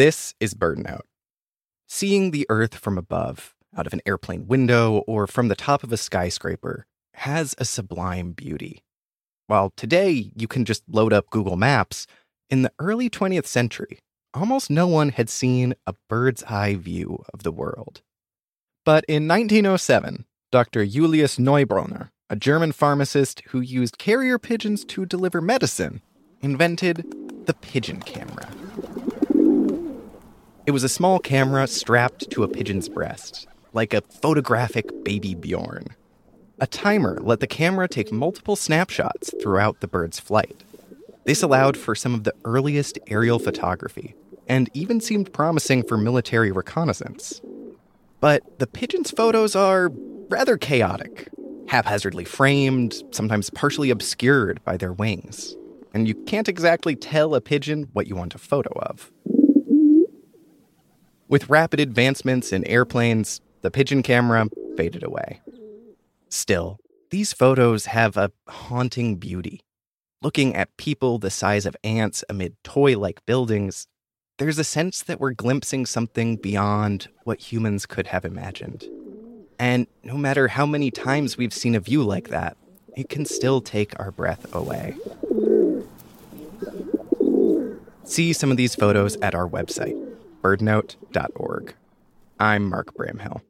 This is BirdNote. Seeing the Earth from above, out of an airplane window, or from the top of a skyscraper has a sublime beauty. While today you can just load up Google Maps, in the early 20th century, almost no one had seen a bird's eye view of the world. But in 1907, Dr. Julius Neubronner, a German pharmacist who used carrier pigeons to deliver medicine, invented the pigeon camera. It was a small camera strapped to a pigeon's breast, like a photographic baby Bjorn. A timer let the camera take multiple snapshots throughout the bird's flight. This allowed for some of the earliest aerial photography and even seemed promising for military reconnaissance. But the pigeon's photos are rather chaotic, haphazardly framed, sometimes partially obscured by their wings. And you can't exactly tell a pigeon what you want a photo of. With rapid advancements in airplanes, the pigeon camera faded away. Still, these photos have a haunting beauty. Looking at people the size of ants amid toy like buildings, there's a sense that we're glimpsing something beyond what humans could have imagined. And no matter how many times we've seen a view like that, it can still take our breath away. See some of these photos at our website, birdnote.org. I'm Mark Bramhill.